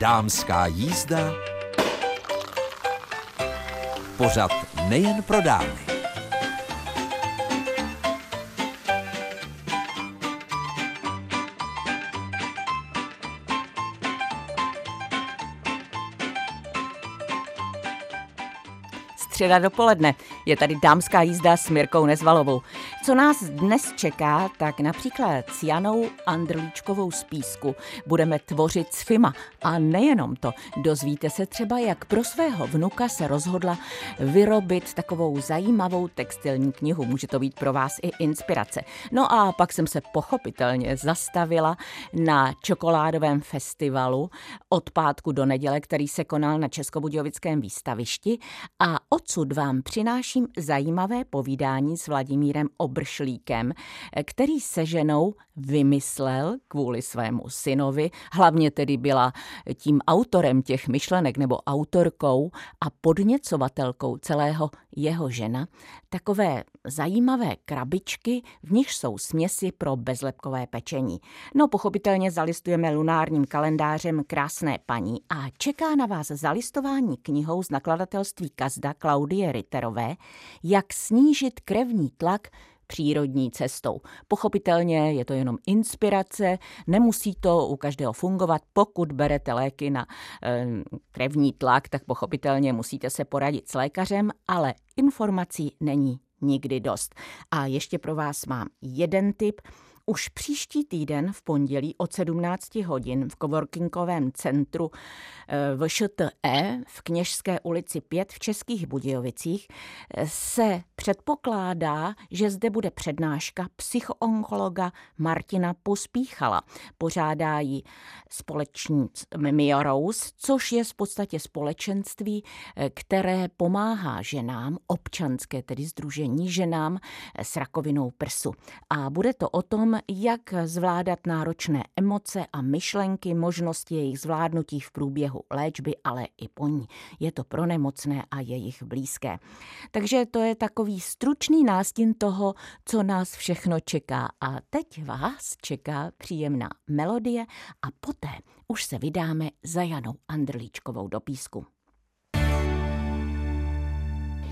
Dámská jízda. Pořad nejen pro dámy. středa dopoledne. Je tady dámská jízda s Mirkou Nezvalovou. Co nás dnes čeká, tak například s Janou Andrlíčkovou z Písku budeme tvořit s Fima. A nejenom to, dozvíte se třeba, jak pro svého vnuka se rozhodla vyrobit takovou zajímavou textilní knihu. Může to být pro vás i inspirace. No a pak jsem se pochopitelně zastavila na čokoládovém festivalu od pátku do neděle, který se konal na Českobudějovickém výstavišti a odsud vám přináším zajímavé povídání s Vladimírem Obršlíkem, který se ženou vymyslel kvůli svému synovi, hlavně tedy byla tím autorem těch myšlenek nebo autorkou a podněcovatelkou celého jeho žena, takové zajímavé krabičky, v nich jsou směsi pro bezlepkové pečení. No pochopitelně zalistujeme lunárním kalendářem Krásné paní a čeká na vás zalistování knihou z nakladatelství Kazda Klaudie Ritterové, jak snížit krevní tlak přírodní cestou. Pochopitelně je to jenom inspirace, nemusí to u každého fungovat. Pokud berete léky na e, krevní tlak, tak pochopitelně musíte se poradit s lékařem, ale informací není nikdy dost. A ještě pro vás mám jeden tip – už příští týden v pondělí od 17 hodin v coworkingovém centru eh, VŠTE v Kněžské ulici 5 v Českých Budějovicích eh, se předpokládá, že zde bude přednáška psychoonkologa Martina Pospíchala. Pořádá ji společníc Mimia Rose, což je v podstatě společenství, eh, které pomáhá ženám, občanské tedy združení ženám s rakovinou prsu. A bude to o tom, jak zvládat náročné emoce a myšlenky, možnosti jejich zvládnutí v průběhu léčby, ale i po ní. Je to pro nemocné a jejich blízké. Takže to je takový stručný nástin toho, co nás všechno čeká. A teď vás čeká příjemná melodie a poté už se vydáme za Janou Andrlíčkovou do písku.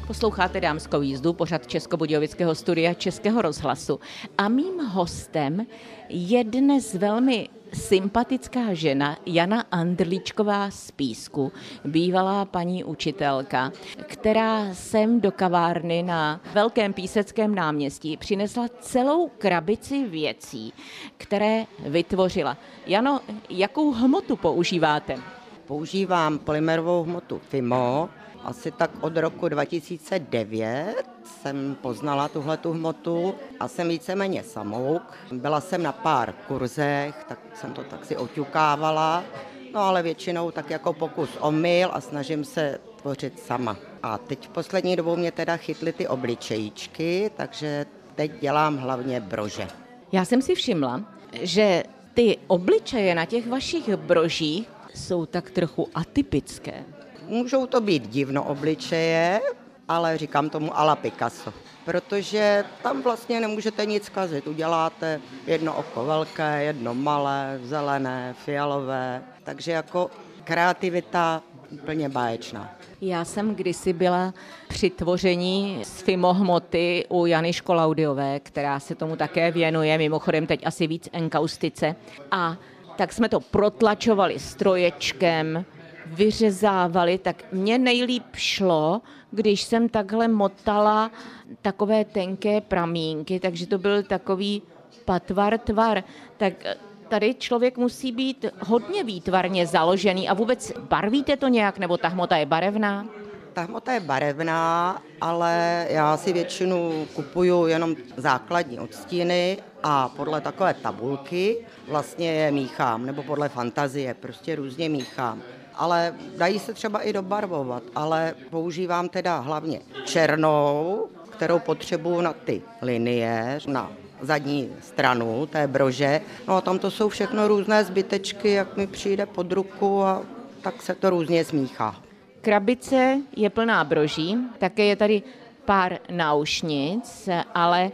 Posloucháte dámskou jízdu, pořad Českobudějovického studia Českého rozhlasu. A mým hostem je dnes velmi sympatická žena Jana Andrličková z Písku, bývalá paní učitelka, která sem do kavárny na Velkém píseckém náměstí přinesla celou krabici věcí, které vytvořila. Jano, jakou hmotu používáte? Používám polymerovou hmotu FIMO, asi tak od roku 2009 jsem poznala tuhle tu hmotu a jsem víceméně samouk. Byla jsem na pár kurzech, tak jsem to tak si oťukávala, no ale většinou tak jako pokus omyl a snažím se tvořit sama. A teď v poslední dobou mě teda chytly ty obličejíčky, takže teď dělám hlavně brože. Já jsem si všimla, že ty obličeje na těch vašich brožích jsou tak trochu atypické. Můžou to být divno obličeje, ale říkám tomu ala Picasso, protože tam vlastně nemůžete nic kazit. Uděláte jedno oko velké, jedno malé, zelené, fialové, takže jako kreativita úplně báječná. Já jsem kdysi byla při tvoření z Fimohmoty u Jany Školaudiové, která se tomu také věnuje, mimochodem teď asi víc enkaustice. A tak jsme to protlačovali stroječkem, vyřezávali, tak mě nejlíp šlo, když jsem takhle motala takové tenké pramínky, takže to byl takový patvar tvar. Tak eh, tady člověk musí být hodně výtvarně založený a vůbec barvíte to nějak, nebo ta hmota je barevná? Ta hmota je barevná, ale já si většinu kupuju jenom základní odstíny a podle takové tabulky vlastně je míchám, nebo podle fantazie, prostě různě míchám ale dají se třeba i dobarvovat, ale používám teda hlavně černou, kterou potřebuju na ty linie, na zadní stranu té brože. No a tam to jsou všechno různé zbytečky, jak mi přijde pod ruku a tak se to různě smíchá. Krabice je plná broží, také je tady pár náušnic, ale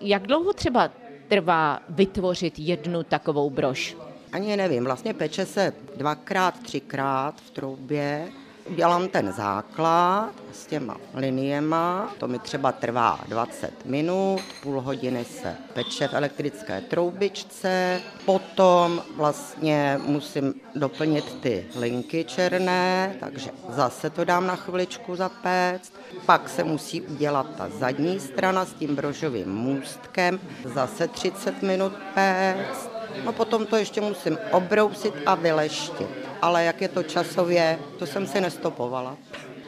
jak dlouho třeba trvá vytvořit jednu takovou brož? Ani nevím, vlastně peče se dvakrát, třikrát v troubě. Dělám ten základ s těma liniema, to mi třeba trvá 20 minut, půl hodiny se peče v elektrické troubičce, potom vlastně musím doplnit ty linky černé, takže zase to dám na chviličku zapéct, pak se musí udělat ta zadní strana s tím brožovým můstkem, zase 30 minut péct, no potom to ještě musím obrousit a vyleštit ale jak je to časově, to jsem si nestopovala.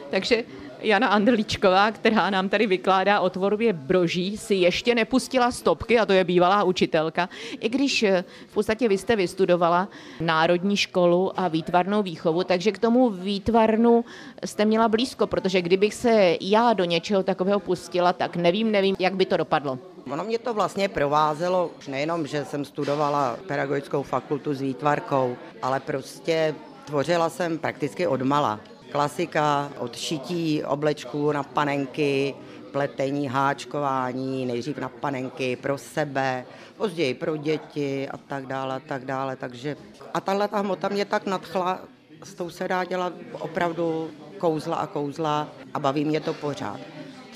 Takže Jana Andrlíčková, která nám tady vykládá o tvorbě broží, si ještě nepustila stopky, a to je bývalá učitelka, i když eh, v podstatě vy jste vystudovala národní školu a výtvarnou výchovu, takže k tomu výtvarnu jste měla blízko, protože kdybych se já do něčeho takového pustila, tak nevím, nevím, jak by to dopadlo. Ono mě to vlastně provázelo už nejenom, že jsem studovala pedagogickou fakultu s výtvarkou, ale prostě tvořila jsem prakticky od mala. Klasika od šití oblečků na panenky, pletení, háčkování, nejdřív na panenky pro sebe, později pro děti a tak dále, a tak dále. Takže a tahle ta hmota mě tak nadchla, s tou se dá dělat opravdu kouzla a kouzla a baví mě to pořád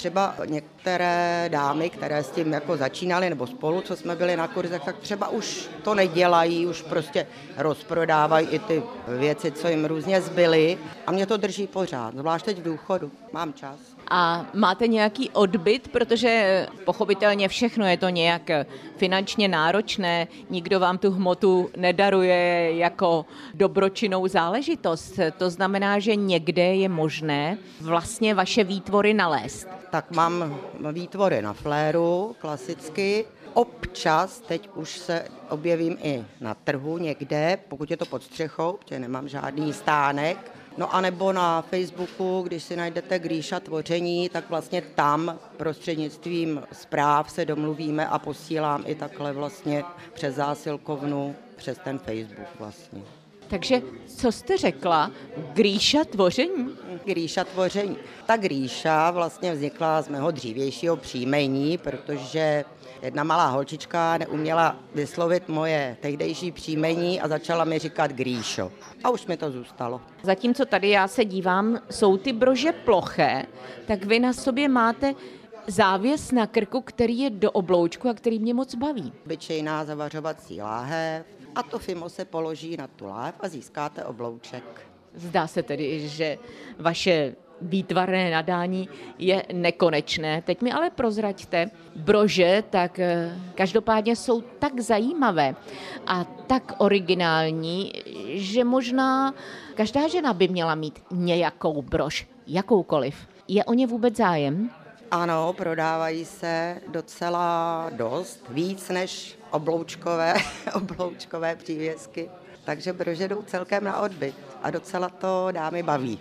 třeba některé dámy, které s tím jako začínaly nebo spolu, co jsme byli na kurzech, tak třeba už to nedělají, už prostě rozprodávají i ty věci, co jim různě zbyly a mě to drží pořád, zvlášť teď v důchodu, mám čas. A máte nějaký odbyt, protože pochopitelně všechno je to nějak finančně náročné, nikdo vám tu hmotu nedaruje jako dobročinnou záležitost. To znamená, že někde je možné vlastně vaše výtvory nalézt tak mám výtvory na fléru, klasicky. Občas, teď už se objevím i na trhu někde, pokud je to pod střechou, protože nemám žádný stánek, No a nebo na Facebooku, když si najdete Gríša tvoření, tak vlastně tam prostřednictvím zpráv se domluvíme a posílám i takhle vlastně přes zásilkovnu, přes ten Facebook vlastně. Takže co jste řekla? Gríša tvoření? Gríša tvoření. Ta Gríša vlastně vznikla z mého dřívějšího příjmení, protože jedna malá holčička neuměla vyslovit moje tehdejší příjmení a začala mi říkat Gríšo. A už mi to zůstalo. Zatímco tady já se dívám, jsou ty brože ploché, tak vy na sobě máte závěs na krku, který je do obloučku a který mě moc baví. Obyčejná zavařovací láhev, a to fimo se položí na tu láhev a získáte oblouček. Zdá se tedy, že vaše výtvarné nadání je nekonečné. Teď mi ale prozraďte, brože tak eh, každopádně jsou tak zajímavé a tak originální, že možná každá žena by měla mít nějakou brož, jakoukoliv. Je o ně vůbec zájem? Ano, prodávají se docela dost, víc než obloučkové, obloučkové přívěsky. Takže brože jdou celkem na odbyt a docela to dámy baví.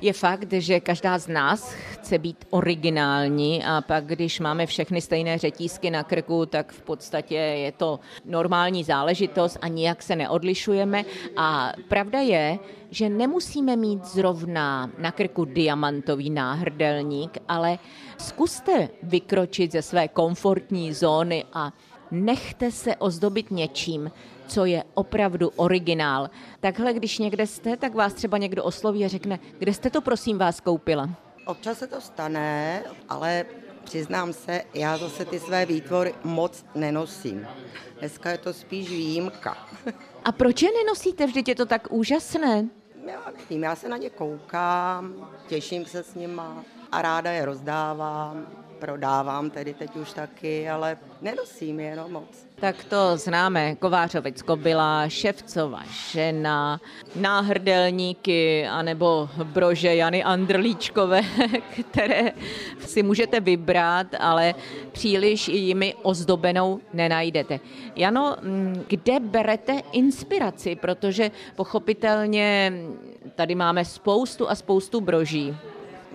Je fakt, že každá z nás chce být originální a pak, když máme všechny stejné řetízky na krku, tak v podstatě je to normální záležitost a nijak se neodlišujeme. A pravda je, že nemusíme mít zrovna na krku diamantový náhrdelník, ale zkuste vykročit ze své komfortní zóny a nechte se ozdobit něčím, co je opravdu originál. Takhle, když někde jste, tak vás třeba někdo osloví a řekne, kde jste to prosím vás koupila? Občas se to stane, ale přiznám se, já zase ty své výtvory moc nenosím. Dneska je to spíš výjimka. A proč je nenosíte? Vždyť je to tak úžasné. Já nevím, já se na ně koukám, těším se s nima a ráda je rozdávám prodávám tedy teď už taky, ale nenosím je no moc. Tak to známe, Kovářovic Kobila, Ševcova žena, náhrdelníky anebo brože Jany Andrlíčkové, které si můžete vybrat, ale příliš jimi ozdobenou nenajdete. Jano, kde berete inspiraci, protože pochopitelně tady máme spoustu a spoustu broží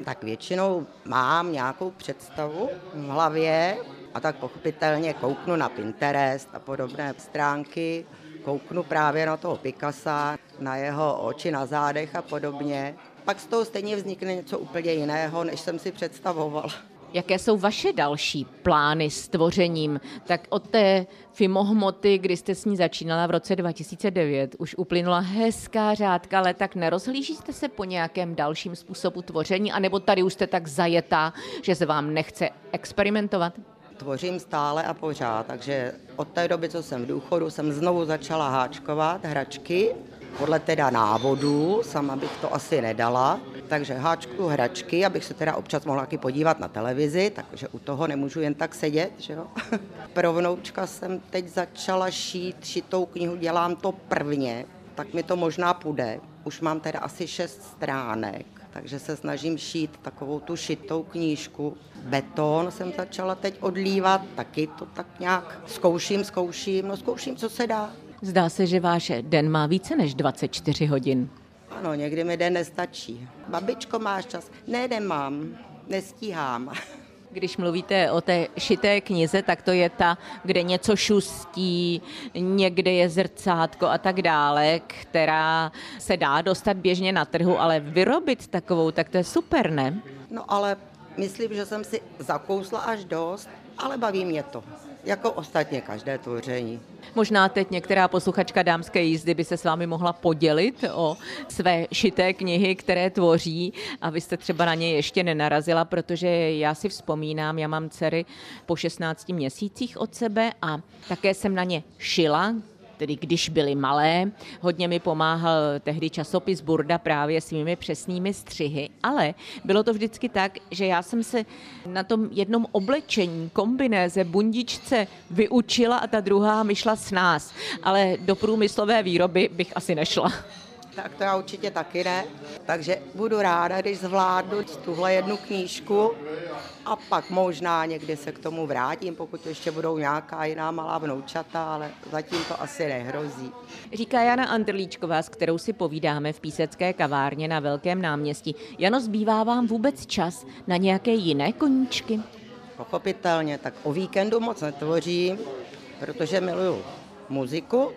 tak většinou mám nějakou představu v hlavě a tak pochopitelně kouknu na Pinterest a podobné stránky, kouknu právě na toho Picasa, na jeho oči na zádech a podobně. Pak z toho stejně vznikne něco úplně jiného, než jsem si představovala. Jaké jsou vaše další plány s tvořením? Tak od té Fimohmoty, kdy jste s ní začínala v roce 2009, už uplynula hezká řádka let, tak nerozhlížíte se po nějakém dalším způsobu tvoření, anebo tady už jste tak zajetá, že se vám nechce experimentovat? Tvořím stále a pořád, takže od té doby, co jsem v důchodu, jsem znovu začala háčkovat hračky podle teda návodu, sama bych to asi nedala, takže háčku hračky, abych se teda občas mohla taky podívat na televizi, takže u toho nemůžu jen tak sedět, že jo. Pro vnoučka jsem teď začala šít, šitou knihu dělám to prvně, tak mi to možná půjde. Už mám teda asi šest stránek, takže se snažím šít takovou tu šitou knížku. Beton jsem začala teď odlívat, taky to tak nějak zkouším, zkouším, no zkouším, co se dá. Zdá se, že váš den má více než 24 hodin. Ano, někdy mi den nestačí. Babičko, máš čas? Ne, nemám, nestíhám. Když mluvíte o té šité knize, tak to je ta, kde něco šustí, někde je zrcátko a tak dále, která se dá dostat běžně na trhu, ale vyrobit takovou, tak to je super, ne? No ale myslím, že jsem si zakousla až dost, ale baví mě to jako ostatně každé tvoření. Možná teď některá posluchačka dámské jízdy by se s vámi mohla podělit o své šité knihy, které tvoří a vy jste třeba na ně ještě nenarazila, protože já si vzpomínám, já mám dcery po 16 měsících od sebe a také jsem na ně šila, tedy když byly malé. Hodně mi pomáhal tehdy časopis Burda právě svými přesnými střihy, ale bylo to vždycky tak, že já jsem se na tom jednom oblečení, kombinéze, bundičce vyučila a ta druhá mi šla s nás, ale do průmyslové výroby bych asi nešla. Tak to já určitě taky ne. Takže budu ráda, když zvládnu tuhle jednu knížku a pak možná někdy se k tomu vrátím, pokud ještě budou nějaká jiná malá vnoučata, ale zatím to asi nehrozí. Říká Jana Andrlíčková, s kterou si povídáme v písecké kavárně na Velkém náměstí. Jano, zbývá vám vůbec čas na nějaké jiné koníčky? Pochopitelně, tak o víkendu moc netvořím, protože miluju muziku,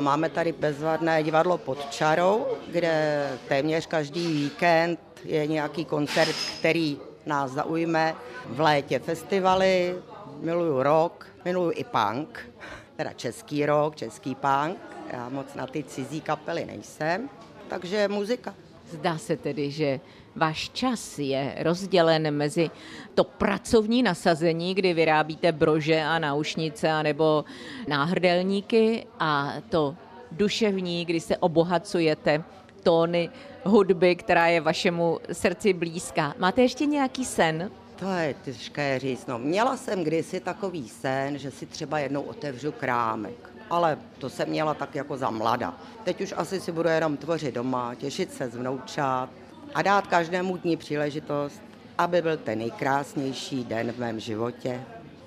Máme tady bezvadné divadlo pod čarou, kde téměř každý víkend je nějaký koncert, který nás zaujme. V létě festivaly, miluju rock, miluju i punk, teda český rock, český punk. Já moc na ty cizí kapely nejsem, takže muzika. Zdá se tedy, že váš čas je rozdělen mezi to pracovní nasazení, kdy vyrábíte brože a náušnice anebo náhrdelníky a to duševní, kdy se obohacujete tóny hudby, která je vašemu srdci blízká. Máte ještě nějaký sen? To je těžké říct. No, měla jsem kdysi takový sen, že si třeba jednou otevřu krámek. Ale to jsem měla tak jako za mlada. Teď už asi si budu jenom tvořit doma, těšit se z vnoučat a dát každému dní příležitost, aby byl ten nejkrásnější den v mém životě.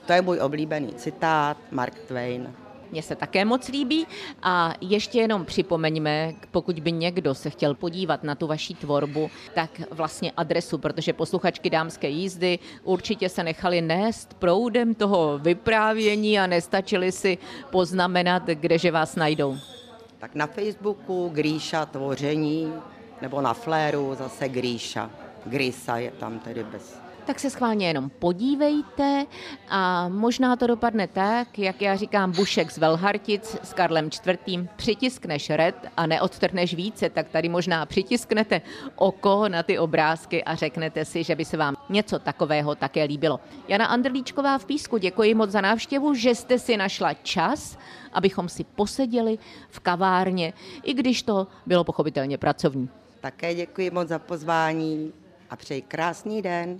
To je můj oblíbený citát, Mark Twain. Mně se také moc líbí a ještě jenom připomeňme, pokud by někdo se chtěl podívat na tu vaší tvorbu, tak vlastně adresu, protože posluchačky dámské jízdy určitě se nechali nést proudem toho vyprávění a nestačili si poznamenat, kdeže vás najdou. Tak na Facebooku Gríša tvoření, nebo na Fléru zase Gríša. Grisa je tam tedy bez tak se schválně jenom podívejte a možná to dopadne tak, jak já říkám Bušek z Velhartic s Karlem IV. Přitiskneš red a neodtrhneš více, tak tady možná přitisknete oko na ty obrázky a řeknete si, že by se vám něco takového také líbilo. Jana Andrlíčková v Písku, děkuji moc za návštěvu, že jste si našla čas, abychom si poseděli v kavárně, i když to bylo pochopitelně pracovní. Také děkuji moc za pozvání a přeji krásný den.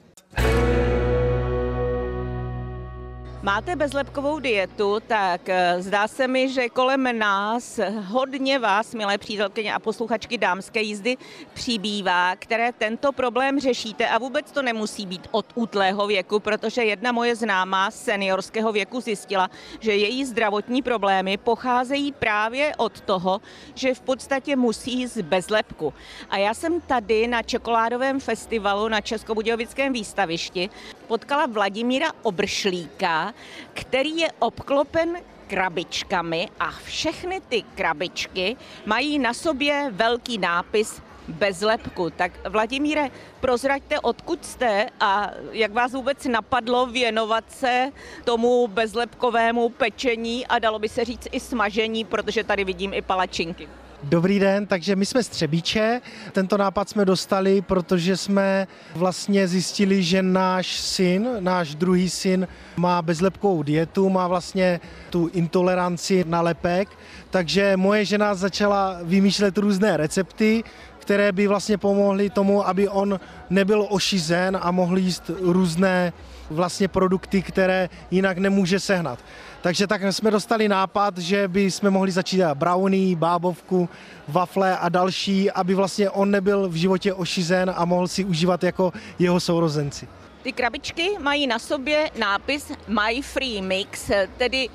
Máte bezlepkovou dietu, tak eh, zdá se mi, že kolem nás hodně vás, milé přítelkyně a posluchačky dámské jízdy, přibývá, které tento problém řešíte a vůbec to nemusí být od útlého věku, protože jedna moje známá seniorského věku zjistila, že její zdravotní problémy pocházejí právě od toho, že v podstatě musí jíst bezlepku. A já jsem tady na čokoládovém festivalu na Českobudějovickém výstavišti potkala Vladimíra Obršlíka, který je obklopen krabičkami a všechny ty krabičky mají na sobě velký nápis bezlepku. Tak Vladimíre, prozraďte, odkud jste a jak vás vůbec napadlo věnovat se tomu bezlepkovému pečení a dalo by se říct i smažení, protože tady vidím i palačinky. Dobrý den, takže my jsme z Třebíče. Tento nápad jsme dostali, protože jsme vlastně zjistili, že náš syn, náš druhý syn má bezlepkovou dietu, má vlastně tu intoleranci na lepek, takže moje žena začala vymýšlet různé recepty, které by vlastně pomohly tomu, aby on nebyl ošizen a mohl jíst různé vlastně produkty, které jinak nemůže sehnat. Takže tak jsme dostali nápad, že by jsme mohli začít brownie, bábovku, wafle a další, aby vlastně on nebyl v životě ošizen a mohl si užívat jako jeho sourozenci. Ty krabičky mají na sobě nápis My Free Mix, tedy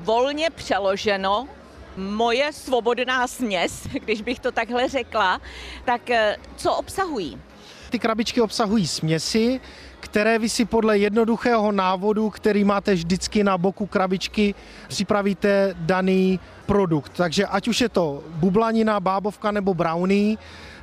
volně přeloženo moje svobodná směs, když bych to takhle řekla. Tak eh, co obsahují? Ty krabičky obsahují směsi, které vy si podle jednoduchého návodu, který máte vždycky na boku krabičky, připravíte daný produkt. Takže ať už je to bublanina, bábovka nebo brownie,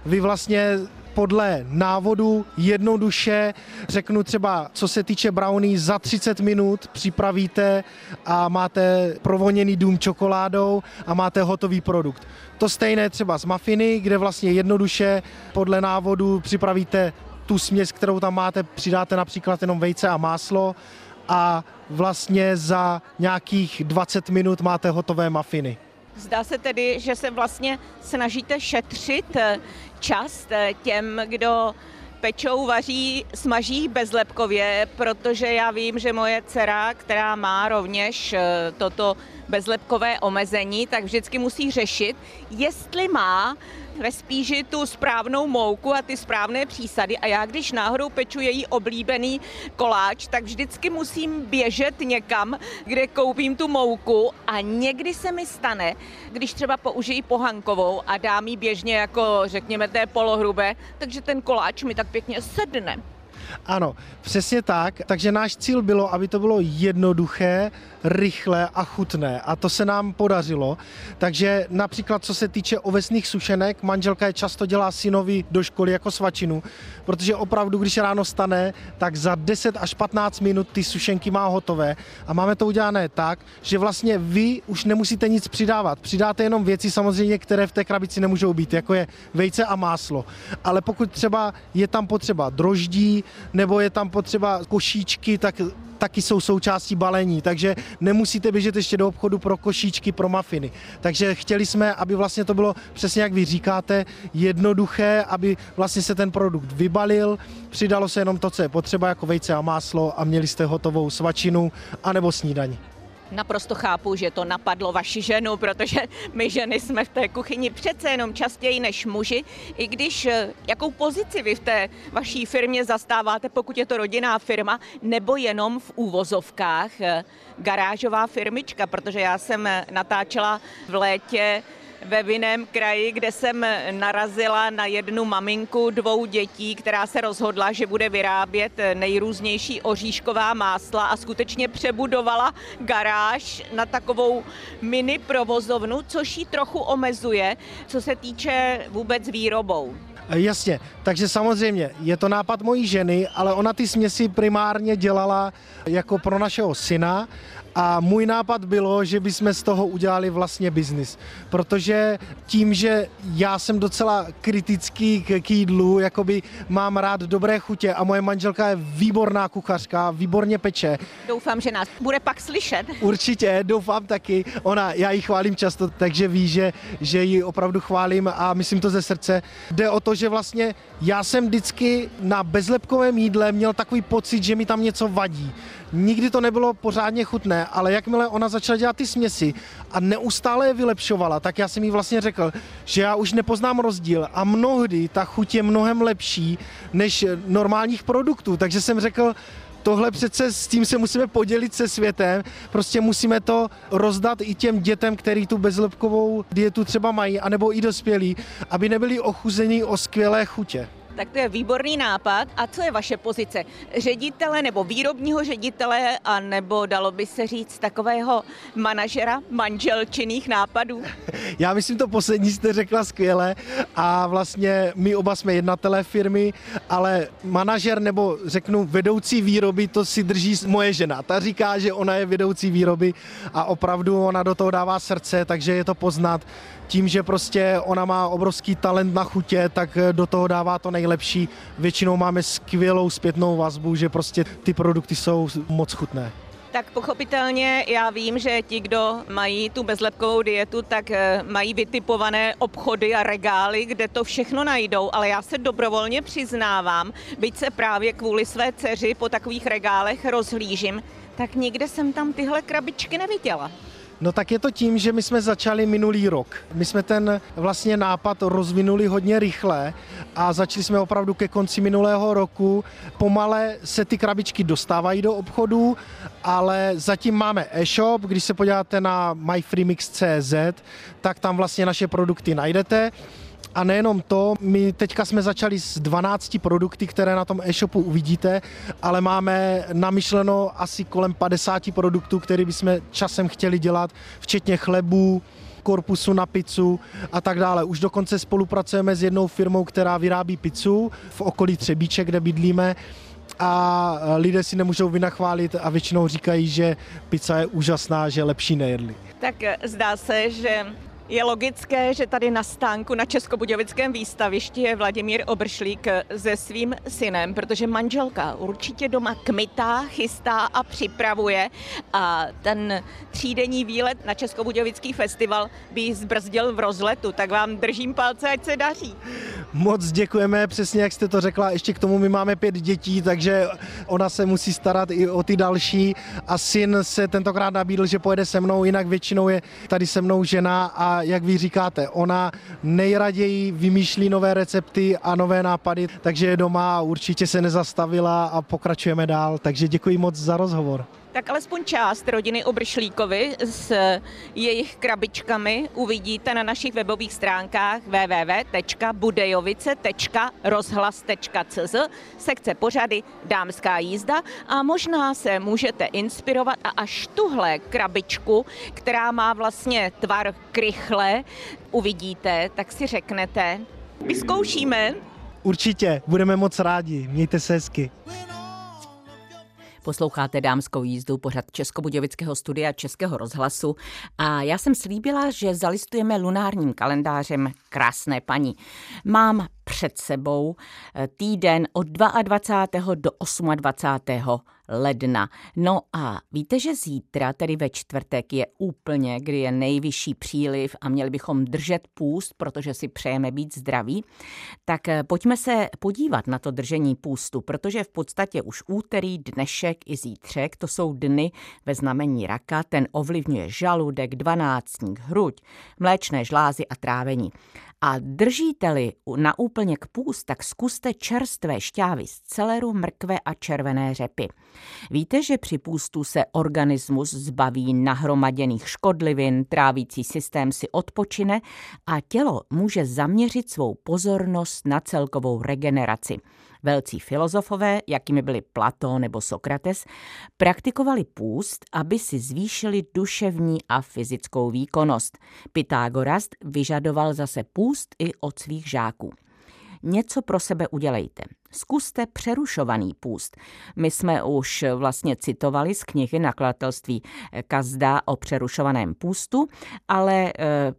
vy vlastně podle návodu jednoduše, řeknu třeba, co se týče brownie, za 30 minut připravíte a máte provoněný dům čokoládou a máte hotový produkt. To stejné třeba s mafiny, kde vlastně jednoduše podle návodu připravíte tu směs, kterou tam máte, přidáte například jenom vejce a máslo a vlastně za nějakých 20 minut máte hotové mafiny. Zdá se tedy, že se vlastně snažíte šetřit eh, čas eh, těm, kdo pečou, vaří, smaží bezlepkově, protože já vím, že moje dcera, která má rovněž eh, toto bezlepkové omezení, tak vždycky musí řešit, jestli má ve spíži tu správnou mouku a ty správné přísady a já když náhodou peču její oblíbený koláč, tak vždycky musím běžet někam, kde koupím tu mouku a někdy se mi stane, když třeba použijí pohankovou a dám jí běžně jako řekněme té polohrubé, takže ten koláč mi tak pěkně sedne. Ano, přesně tak. Takže náš cíl bylo, aby to bylo jednoduché, rychlé a chutné. A to se nám podařilo. Takže například co se týče ovesných sušenek, manželka je často dělá synovi do školy jako svačinu, protože opravdu, když ráno stane, tak za 10 až 15 minut ty sušenky má hotové. A máme to udělané tak, že vlastně vy už nemusíte nic přidávat. Přidáte jenom věci samozřejmě, které v té krabici nemůžou být, jako je vejce a máslo. Ale pokud třeba je tam potřeba droždí, nebo je tam potřeba košíčky, tak taky jsou součástí balení, takže nemusíte běžet ještě do obchodu pro košíčky, pro mafiny. Takže chtěli jsme, aby vlastně to bylo přesně jak vy říkáte, jednoduché, aby vlastně se ten produkt vybalil, přidalo se jenom to, co je potřeba, jako vejce a máslo a měli jste hotovou svačinu anebo snídaní. Naprosto chápu, že to napadlo vaši ženu, protože my ženy jsme v té kuchyni přece jenom častěji než muži, i když eh, jakou pozici vy v té vaší firmě zastáváte, pokud je to rodinná firma, nebo jenom v úvozovkách eh, garážová firmička, protože já jsem eh, natáčela v létě ve vinném kraji, kde jsem narazila na jednu maminku dvou dětí, která se rozhodla, že bude vyrábět nejrůznější oříšková másla a skutečně přebudovala garáž na takovou mini provozovnu, což ji trochu omezuje, co se týče vůbec výrobou. Jasně, takže samozřejmě je to nápad mojí ženy, ale ona ty směsi primárně dělala jako pro našeho syna a můj nápad bylo, že bychom z toho udělali vlastně biznis, protože tím, že já jsem docela kritický k, k jídlu, jakoby mám rád dobré chutě a moje manželka je výborná kuchařka, výborně peče. Doufám, že nás bude pak slyšet. Určitě, doufám taky. Ona, já ji chválím často, takže ví, že, že ji opravdu chválím a myslím to ze srdce. Jde o to, že vlastně já jsem vždycky na bezlepkovém jídle měl takový pocit, že mi tam něco vadí. Nikdy to nebylo pořádně chutné, ale jakmile ona začala dělat ty směsi a neustále je vylepšovala, tak já jsem jí vlastně řekl, že já už nepoznám rozdíl a mnohdy ta chuť je mnohem lepší než normálních produktů. Takže jsem řekl, tohle přece s tím se musíme podělit se světem, prostě musíme to rozdat i těm dětem, který tu bezlepkovou dietu třeba mají, anebo i dospělí, aby nebyli ochuzení o skvělé chutě. Tak to je výborný nápad. A co je vaše pozice? Ředitele nebo výrobního ředitele a nebo dalo by se říct takového manažera manželčinných nápadů? Já myslím, to poslední jste řekla skvěle a vlastně my oba jsme jednatelé firmy, ale manažer nebo řeknu vedoucí výroby, to si drží moje žena. Ta říká, že ona je vedoucí výroby a opravdu ona do toho dává srdce, takže je to poznat tím, že prostě ona má obrovský talent na chutě, tak do toho dává to nejlepší. Většinou máme skvělou zpětnou vazbu, že prostě ty produkty jsou moc chutné. Tak pochopitelně já vím, že ti, kdo mají tu bezlepkovou dietu, tak eh, mají vytipované obchody a regály, kde to všechno najdou, ale já se dobrovolně přiznávám, byť se právě kvůli své dceři po takových regálech rozhlížím, tak nikde jsem tam tyhle krabičky neviděla. No tak je to tím, že my jsme začali minulý rok. My jsme ten vlastně nápad rozvinuli hodně rychle a začali jsme opravdu ke konci minulého roku. Pomale se ty krabičky dostávají do obchodu, ale zatím máme e-shop, když se podíváte na myfreemix.cz, tak tam vlastně naše produkty najdete. A nejenom to, my teďka jsme začali s 12 produkty, které na tom e-shopu uvidíte, ale máme namyšleno asi kolem 50 produktů, které bychom časem chtěli dělat, včetně chlebů, korpusu na pizzu a tak dále. Už dokonce spolupracujeme s jednou firmou, která vyrábí pizzu v okolí Třebíče, kde bydlíme a lidé si nemůžou vynachválit a většinou říkají, že pizza je úžasná, že lepší nejedli. Tak zdá se, že je logické, že tady na stánku na Českobudějovickém výstavišti je Vladimír Obršlík se svým synem, protože manželka určitě doma kmitá, chystá a připravuje a ten třídenní výlet na Českobudějovický festival by zbrzdil v rozletu, tak vám držím palce, ať se daří. Moc děkujeme, přesně jak jste to řekla, ještě k tomu my máme pět dětí, takže ona se musí starat i o ty další a syn se tentokrát nabídl, že pojede se mnou, jinak většinou je tady se mnou žena a jak vy říkáte, ona nejraději vymýšlí nové recepty a nové nápady, takže je doma a určitě se nezastavila a pokračujeme dál. Takže děkuji moc za rozhovor. Tak alespoň část rodiny Obršlíkovi s jejich krabičkami uvidíte na našich webových stránkách www.budejovice.rozhlas.cz sekce pořady Dámská jízda a možná se můžete inspirovat a až tuhle krabičku, která má vlastně tvar krychle, uvidíte, tak si řeknete, vyzkoušíme. Určitě, budeme moc rádi, mějte se hezky. Posloucháte dámskou jízdu pořad Českobudějovického studia Českého rozhlasu a já jsem slíbila, že zalistujeme lunárním kalendářem Krásné paní. Mám před sebou eh, týden od 22. do 28 ledna. No a víte, že zítra, tedy ve čtvrtek, je úplně, kdy je nejvyšší příliv a měli bychom držet půst, protože si přejeme být zdraví. Tak eh, pojďme se podívat na to držení půstu, protože v podstatě už úterý, dnešek i zítřek, to jsou dny ve znamení raka, ten ovlivňuje žaludek, dvanáctník, hruď, mléčné žlázy a trávení. A držíte-li na úplněk půst, tak zkuste čerstvé šťávy z celeru, mrkve a červené řepy. Víte, že při půstu se organismus zbaví nahromaděných škodlivin, trávící systém si odpočine a tělo může zaměřit svou pozornost na celkovou regeneraci. Velcí filozofové, jakými byli Platón nebo Sokrates, praktikovali půst, aby si zvýšili duševní a fyzickou výkonnost. Pythagoras vyžadoval zase půst i od svých žáků něco pro sebe udělejte. Zkuste přerušovaný půst. My jsme už vlastně citovali z knihy nakladatelství Kazda o přerušovaném půstu, ale e,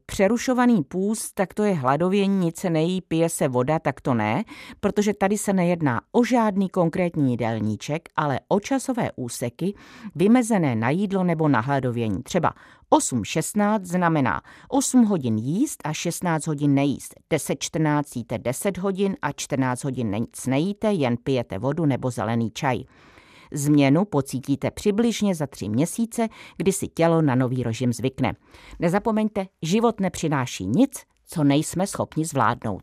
přerušovaný půst, tak to je hladovění, nic se nejí, pije se voda, tak to ne, protože tady se nejedná o žádný konkrétní jídelníček, ale o časové úseky vymezené na jídlo nebo na hladovění. Třeba 8-16 znamená 8 hodin jíst a 16 hodin nejíst. 10-14 jíte 10 hodin a 14 hodin nic nejíte, jen pijete vodu nebo zelený čaj. Změnu pocítíte přibližně za tři měsíce, kdy si tělo na nový režim zvykne. Nezapomeňte, život nepřináší nic, co nejsme schopni zvládnout.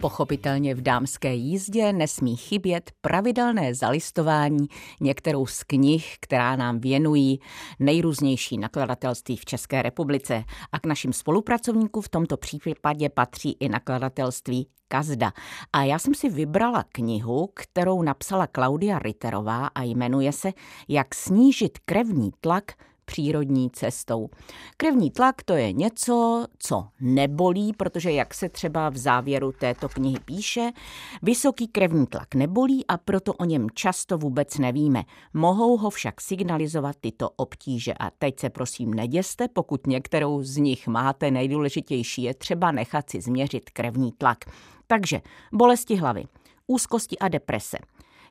Pochopitelně v dámské jízdě nesmí chybět pravidelné zalistování některou z knih, která nám věnují nejrůznější nakladatelství v České republice. A k našim spolupracovníkům v tomto případě patří i nakladatelství Kazda. A já jsem si vybrala knihu, kterou napsala Klaudia Ritterová a jmenuje se Jak snížit krevní tlak přírodní cestou. Krevní tlak to je něco, co nebolí, protože jak se třeba v závěru této knihy píše, vysoký krevní tlak nebolí a proto o něm často vůbec nevíme. Mohou ho však signalizovat tyto obtíže a teď se prosím neděste, pokud některou z nich máte, nejdůležitější je třeba nechat si změřit krevní tlak. Takže bolesti hlavy, úzkosti a deprese,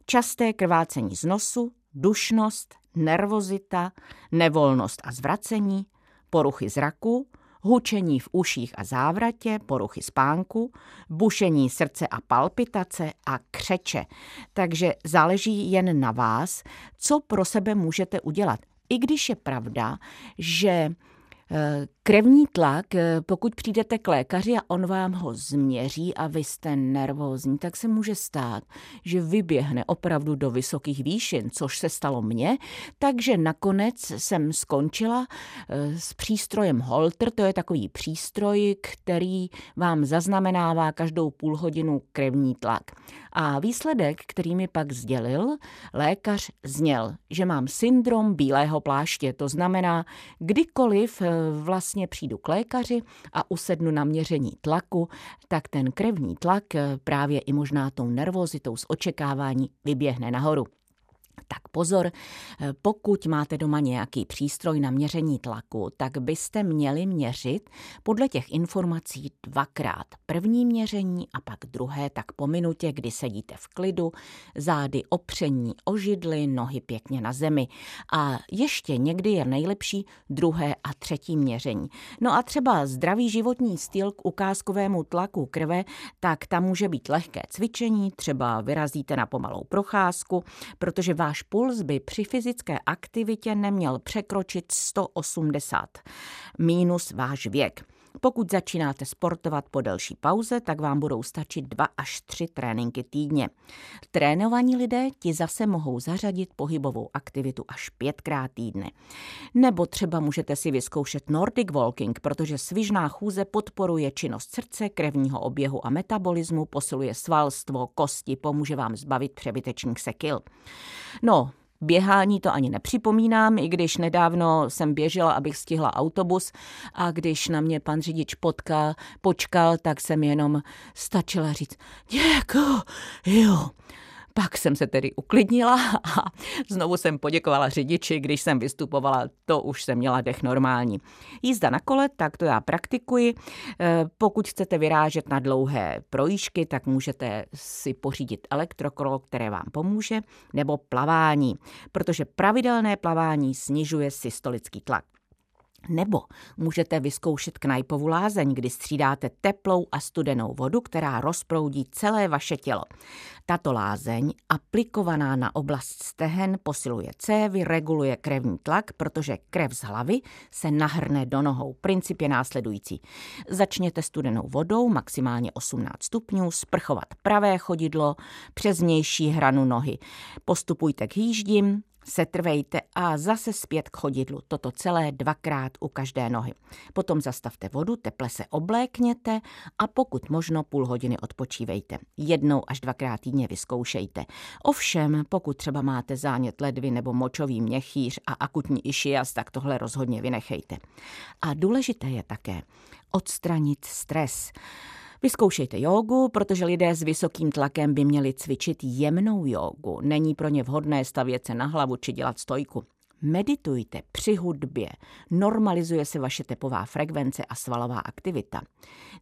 časté krvácení z nosu, dušnost, nervozita, nevolnost a zvracení, poruchy zraku, hučení v uších a závratě, poruchy spánku, bušení srdce a palpitace a křeče. Takže záleží jen na vás, co pro sebe můžete udělat. I když je pravda, že Krevní tlak, eh, pokud přijdete k lékaři a on vám ho změří a vy jste nervózní, tak se může stát, že vyběhne opravdu do vysokých výšin, což se stalo mně, takže nakonec jsem skončila eh, s přístrojem Holter, to je takový přístroj, který vám zaznamenává každou půl hodinu krevní tlak. A výsledek, který mi pak sdělil, lékař zněl, že mám syndrom bílého pláště, to znamená, kdykoliv eh, vlastně přijdu k lékaři a usednu na měření tlaku, tak ten krevní tlak eh, právě i možná tou nervozitou z očekávání vyběhne nahoru. Tak pozor, eh, pokud máte doma nějaký přístroj na měření tlaku, tak byste měli měřit podle těch informací dvakrát. První měření a pak druhé, tak po minutě, kdy sedíte v klidu, zády opření o židli, nohy pěkně na zemi. A ještě někdy je nejlepší druhé a třetí měření. No a třeba zdravý životní styl k ukázkovému tlaku krve, tak tam může být lehké cvičení, třeba vyrazíte na pomalou procházku, protože váš váš puls by při fyzické aktivitě neměl překročit 180 minus váš věk. Pokud začínáte sportovat po delší pauze, tak vám budou stačit dva až tři tréninky týdně. Trénovaní lidé ti zase mohou zařadit pohybovou aktivitu až pětkrát týdne. Nebo třeba můžete si vyzkoušet Nordic Walking, protože svižná chůze podporuje činnost srdce, krevního oběhu a metabolismu, posiluje svalstvo, kosti, pomůže vám zbavit přebytečných sekil. No, Běhání to ani nepřipomínám, i když nedávno jsem běžela, abych stihla autobus a když na mě pan řidič potká, počkal, tak jsem jenom stačila říct děkuji, jo. Pak jsem se tedy uklidnila a znovu jsem poděkovala řidiči, když jsem vystupovala, to už jsem měla dech normální. Jízda na kole, tak to já praktikuji. Eh, pokud chcete vyrážet na dlouhé projížky, tak můžete si pořídit elektrokolo, které vám pomůže, nebo plavání, protože pravidelné plavání snižuje systolický tlak. Nebo můžete vyzkoušet knajpovu lázeň, kdy střídáte teplou a studenou vodu, která rozproudí celé vaše tělo. Tato lázeň, aplikovaná na oblast stehen, posiluje cévy, reguluje krevní tlak, protože krev z hlavy se nahrne do nohou. Princip je následující. Začněte studenou vodou, maximálně 18 stupňů, sprchovat pravé chodidlo přes vnější hranu nohy. Postupujte k hýždím, setrvejte a zase zpět k chodidlu. Toto celé dvakrát u každé nohy. Potom zastavte vodu, teple se oblékněte a pokud možno půl hodiny odpočívejte. Jednou až dvakrát týdně vyzkoušejte. Ovšem, pokud třeba máte zánět ledvy nebo močový měchýř a akutní išias, tak tohle rozhodně vynechejte. A důležité je také odstranit stres. Vyzkoušejte jogu, protože lidé s vysokým tlakem by měli cvičit jemnou jogu. Není pro ně vhodné stavět se na hlavu či dělat stojku. Meditujte při hudbě, normalizuje se vaše tepová frekvence a svalová aktivita.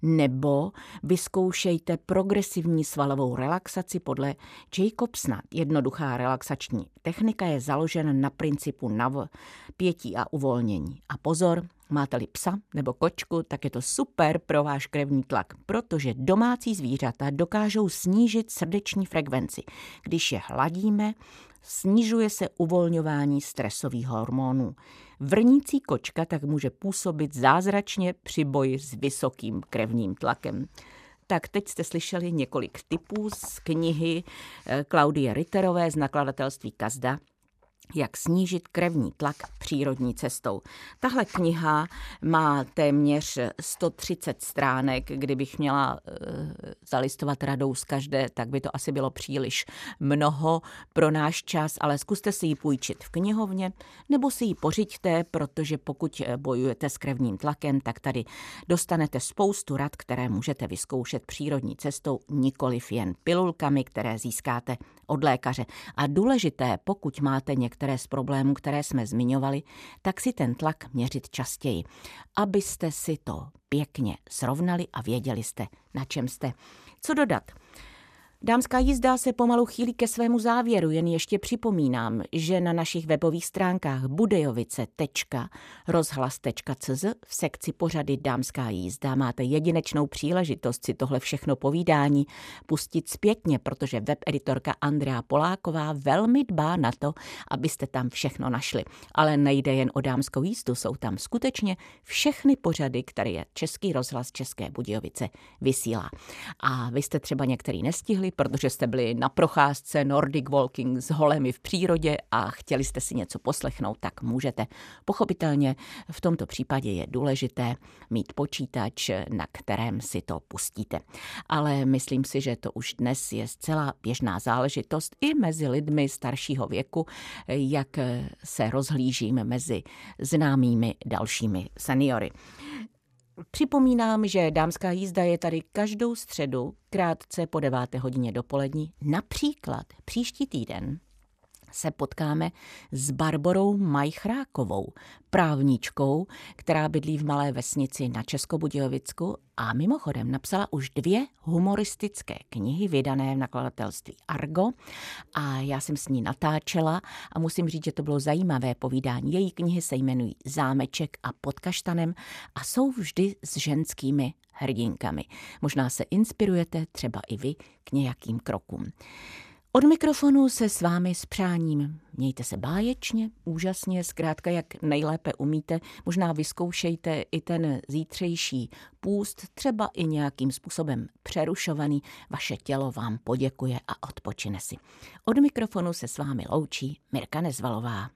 Nebo vyzkoušejte progresivní svalovou relaxaci podle Jacobsna. Jednoduchá relaxační technika je založena na principu nav, pětí a uvolnění. A pozor, Máte-li psa nebo kočku, tak je to super pro váš krevní tlak, protože domácí zvířata dokážou snížit srdeční frekvenci. Když je hladíme, snižuje se uvolňování stresových hormonů. Vrnící kočka tak může působit zázračně při boji s vysokým krevním tlakem. Tak teď jste slyšeli několik typů z knihy eh, Klaudie Ritterové z nakladatelství Kazda jak snížit krevní tlak přírodní cestou. Tahle kniha má téměř 130 stránek, kdybych měla e, zalistovat radou z každé, tak by to asi bylo příliš mnoho pro náš čas, ale zkuste si ji půjčit v knihovně nebo si ji pořiďte, protože pokud eh, bojujete s krevním tlakem, tak tady dostanete spoustu rad, které můžete vyzkoušet přírodní cestou, nikoliv jen pilulkami, které získáte od lékaře. A důležité, pokud máte některé z problémů, které jsme zmiňovali, tak si ten tlak měřit častěji, abyste si to pěkně srovnali a věděli jste, na čem jste. Co dodat? Dámská jízda se pomalu chýlí ke svému závěru, jen ještě připomínám, že na našich webových stránkách budejovice.rozhlas.cz v sekci pořady Dámská jízda máte jedinečnou příležitost si tohle všechno povídání pustit zpětně, protože webeditorka Andrea Poláková velmi dbá na to, abyste tam všechno našli. Ale nejde jen o dámskou jízdu, jsou tam skutečně všechny pořady, které Český rozhlas České Budějovice vysílá. A vy jste třeba některý nestihli, chtěli, protože jste byli na procházce Nordic Walking s holemi v přírodě a chtěli jste si něco poslechnout, tak můžete. Pochopitelně v tomto případě je důležité mít počítač, na kterém si to pustíte. Ale myslím si, že to už dnes je zcela běžná záležitost i mezi lidmi staršího věku, jak se rozhlížím mezi známými dalšími seniory. Připomínám, že dámská jízda je tady každou středu, krátce po deváté hodině dopolední, například příští týden se potkáme s Barborou Majchrákovou, právničkou, která bydlí v malé vesnici na Českobudějovicku a mimochodem napsala už dvě humoristické knihy vydané v nakladatelství Argo a já jsem s ní natáčela a musím říct, že to bylo zajímavé povídání. Její knihy se jmenují Zámeček a pod kaštanem a jsou vždy s ženskými hrdinkami. Možná se inspirujete třeba i vy k nějakým krokům. Od mikrofonu se s vámi s přáním. Mějte se báječně, úžasně, zkrátka jak nejlépe umíte. Možná vyzkoušejte i ten zítřejší půst, třeba i nějakým způsobem přerušovaný. Vaše tělo vám poděkuje a odpočine si. Od mikrofonu se s vámi loučí Mirka Nezvalová.